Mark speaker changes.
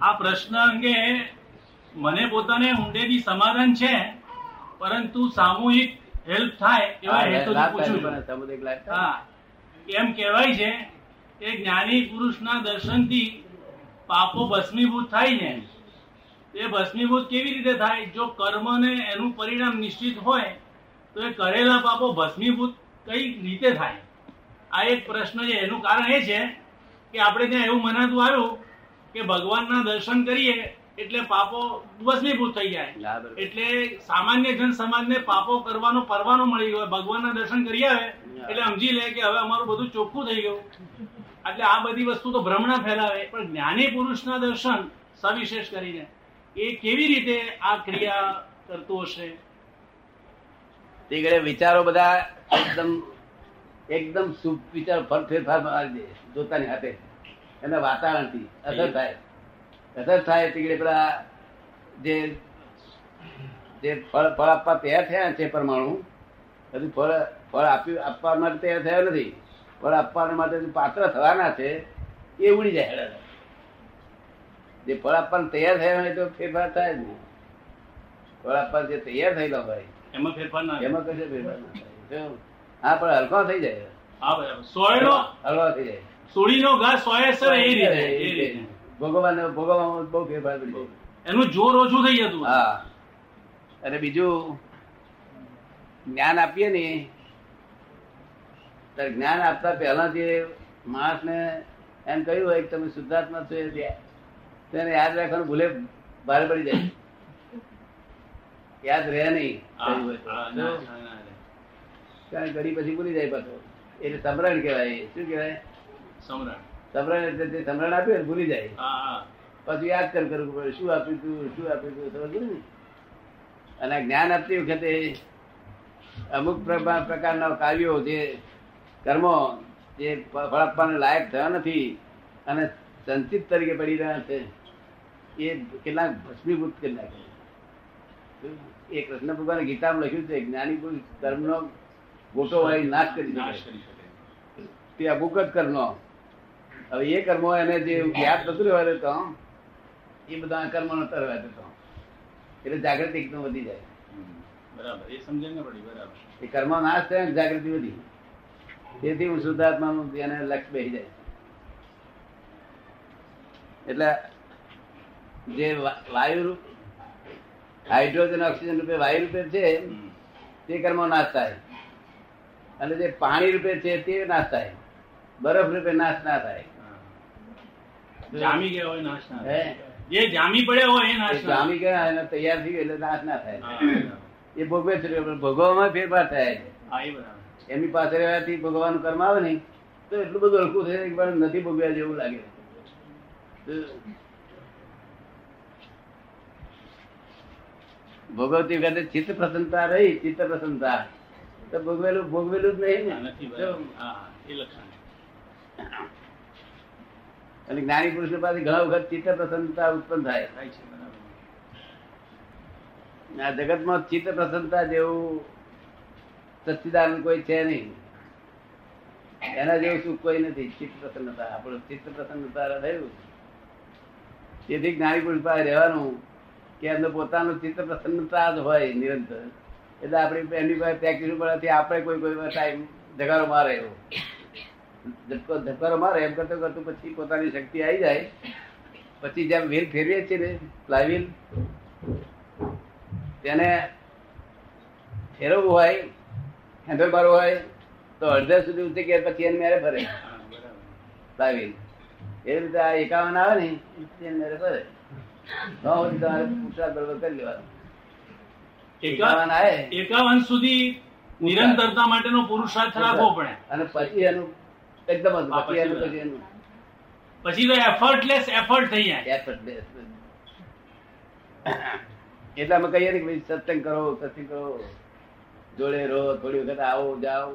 Speaker 1: આ પ્રશ્ન અંગે મને પોતાને ઊંડેથી સમાધાન છે પરંતુ સામૂહિક હેલ્પ થાય એવા હેતુથી પૂછું. હા એમ કહેવાય છે કે જ્ઞાની પુરુષના દર્શનથી પાપો ભસ્મીભૂત થાય ને એ ભસ્મીભૂત કેવી રીતે થાય? જો કર્મને એનું પરિણામ નિશ્ચિત હોય તો એ કરેલા પાપો ભસ્મીભૂત કઈ રીતે થાય? આ એક પ્રશ્ન છે. એનું કારણ એ છે કે આપણે ત્યાં એવું મનાતું આવ્યું કે ભગવાનના દર્શન કરીએ એટલે પાપો ભસ્મીભૂત થઈ જાય. એટલે સામાન્ય જન સમાજને પાપો કરવાનો પરવાનો મળી ગયો. ભગવાનના દર્શન કરી આવે એટલે સમજી લે કે હવે અમારું બધું ચોખ્ખું થઈ ગયું. એટલે આ બધી વસ્તુ તો ભ્રમણા ફેલાવે. પણ જ્ઞાની પુરુષના દર્શન સવિશેષ કરીને. એ કેવી રીતે આ ક્રિયા કરતું હશે?
Speaker 2: તે વિચારો બધા એકદમ એકદમ શુભ વિચાર ફર ફેરફાર જોતાની હાથે. એના વાતાવરણથી અસર થાય. અસર થાય એટલે પેલા જે જે ફળ ફળ આપવા તૈયાર થયા છે પરમાણુ હજુ ફળ ફળ આપ્યું આપવા માટે તૈયાર થયા નથી. ફળ આપવા માટે પાત્ર થવાના છે એ ઉડી જાય. જે ફળ આપવાનું તૈયાર થયા હોય તો ફેરફાર થાય જ નહીં ફળ આપવા જે તૈયાર થયેલા હોય
Speaker 1: એમાં ફેરફાર ના
Speaker 2: એમાં કશે ફેરફાર ના થાય. હા પણ હલકો થઈ જાય.
Speaker 1: હા બરાબર. સોયનો
Speaker 2: હલકો થઈ જાય.
Speaker 1: સોળીનો ઘાસ સોય સર એ રીતે એ રીતે.
Speaker 2: ભોગવવાનો ભોગવવામાં બહુ ફેરફાર પડી
Speaker 1: એનું જોર ઓછું થઈ જતું.
Speaker 2: હા. અને બીજું જ્ઞાન આપીએ ને ત્યારે જ્ઞાન આપતા પહેલા જે માણસને એમ કહ્યું હોય કે તમે શુદ્ધાત્મા છો તેને યાદ રાખવાનું ભૂલે ભારે પડી જાય. યાદ રહે નહીં. ઘડી પછી ભૂલી જાય પાછો. એટલે સમરણ કહેવાય શું કહેવાય? સમરણ એટલે જે સમરણ આપ્યું ને ભૂલી જાય. પછી યાદ કર કરવું પડે શું આપ્યું તું શું આપ્યું તું સમજ ને? અને જ્ઞાન આપતી વખતે અમુક પ્રકારના કાર્યો જે કર્મો જે ફળ આપવાને લાયક થયા નથી અને સંચિત તરીકે પડી રહ્યા છે એ કેટલાક ભસ્મીભૂત કરી નાખે એ કૃષ્ણ ભગવાને ગીતામાં લખ્યું છે જ્ઞાની પુરુષ કર્મનો ગોટો વાળી નાશ કરી
Speaker 1: નાશ
Speaker 2: શકે
Speaker 1: કરી શકે.
Speaker 2: તે અમુક જ કર્મો હવે એ કર્મો એને જે યાદ નતું રહેવા દેતો એ બધા કર્મો નતા રહેવા દેતો. એટલે જાગૃતિ એકદમ વધી જાય.
Speaker 1: બરાબર. એ સમજણ ને પડી બરાબર.
Speaker 2: એ કર્મ નાશ થાય ને જાગૃતિ વધી તેથી હું શુદ્ધાત્માનું એને લક્ષ્ય બેસી જાય. એટલે જે વાયુ રૂપ હાઇડ્રોજન ઓક્સિજન રૂપે વાયુ રૂપે છે તે કર્મો નાશ થાય. અને જે પાણી રૂપે છે તે નાશ થાય. બરફ રૂપે નાશ ના થાય.
Speaker 1: જામી ગયા હોય નાશ ના થાય. જે જામી પડ્યા હોય એ નાશ
Speaker 2: જામી ગયા એને તૈયાર થઈ ગયું એટલે નાશ ના થાય. એ ભોગવે છે ભોગવવામાં ફેરફાર થાય. એમની પાસે રહેવાથી ભગવાનનું કર્મ આવે ને તો એટલું બધું હલકું થઈ એક વાર નથી ભોગવ્યા જેવું લાગે. ભોગવતી વખતે ચિત્ત પ્રસન્નતા રહી ચિત્ત પ્રસન્નતા. તો ભોગવેલું ભોગવેલું જ નહીં ને?
Speaker 1: નથી એ લક્ષણ
Speaker 2: અને જ્ઞાની પુરુષ પાસે ઘણા વખત ચિત્ત પ્રસન્નતા ઉત્પન્ન થાય. આ જગતમાં ચિત્ત પ્રસન્નતા જેવું સચ્ચિદાનંદ કોઈ છે નહીં. એના જેવું સુખ કોઈ નથી ચિત્ત પ્રસન્નતા આપણું ચિત્ત પ્રસન્નતા થયું તેથી જ્ઞાની પુરુષ પાસે રહેવાનું કે એમને પોતાનું ચિત્ત પ્રસન્નતા જ હોય નિરંતર. એટલે આપણે એમની પાસે પ્રેક્ટિસ પડવાથી આપણે કોઈ કોઈ ટાઈમ ધગારો મારે એવો ધક્કો ધક્કારો મારે એમ કરતો કરતું પછી પોતાની શક્તિ આવી જાય. પછી જેમ વ્હીલ ફેરવીએ છીએ ને ફ્લાયવ્હીલ તેને ફેરવવું હોય હેન્ડલ બાર હોય તો અડધા સુધી ઉતરી ગયા પછી એને મેરે ફરે ફ્લાયવ્હીલ એ રીતે આ એકાવન આવે ને એને મેરે ફરે તમારે પુરસાદ બરોબર કરી લેવાનું. એકાવન આવે.
Speaker 1: એકાવન સુધી નિરંતરતા માટેનો પુરુષાર્થ રાખવો પડે.
Speaker 2: અને પછી એનું એકદમ જ બાકી એનું
Speaker 1: પછી
Speaker 2: એનું
Speaker 1: પછી તો એફર્ટલેસ એફર્ટ થઈ જાય.
Speaker 2: એફર્ટલેસ. એટલે અમે કહીએ ને કે ભાઈ સત્સંગ કરો સત્સંગ કરો. જોડે રહો થોડી વખત આવો જાઓ.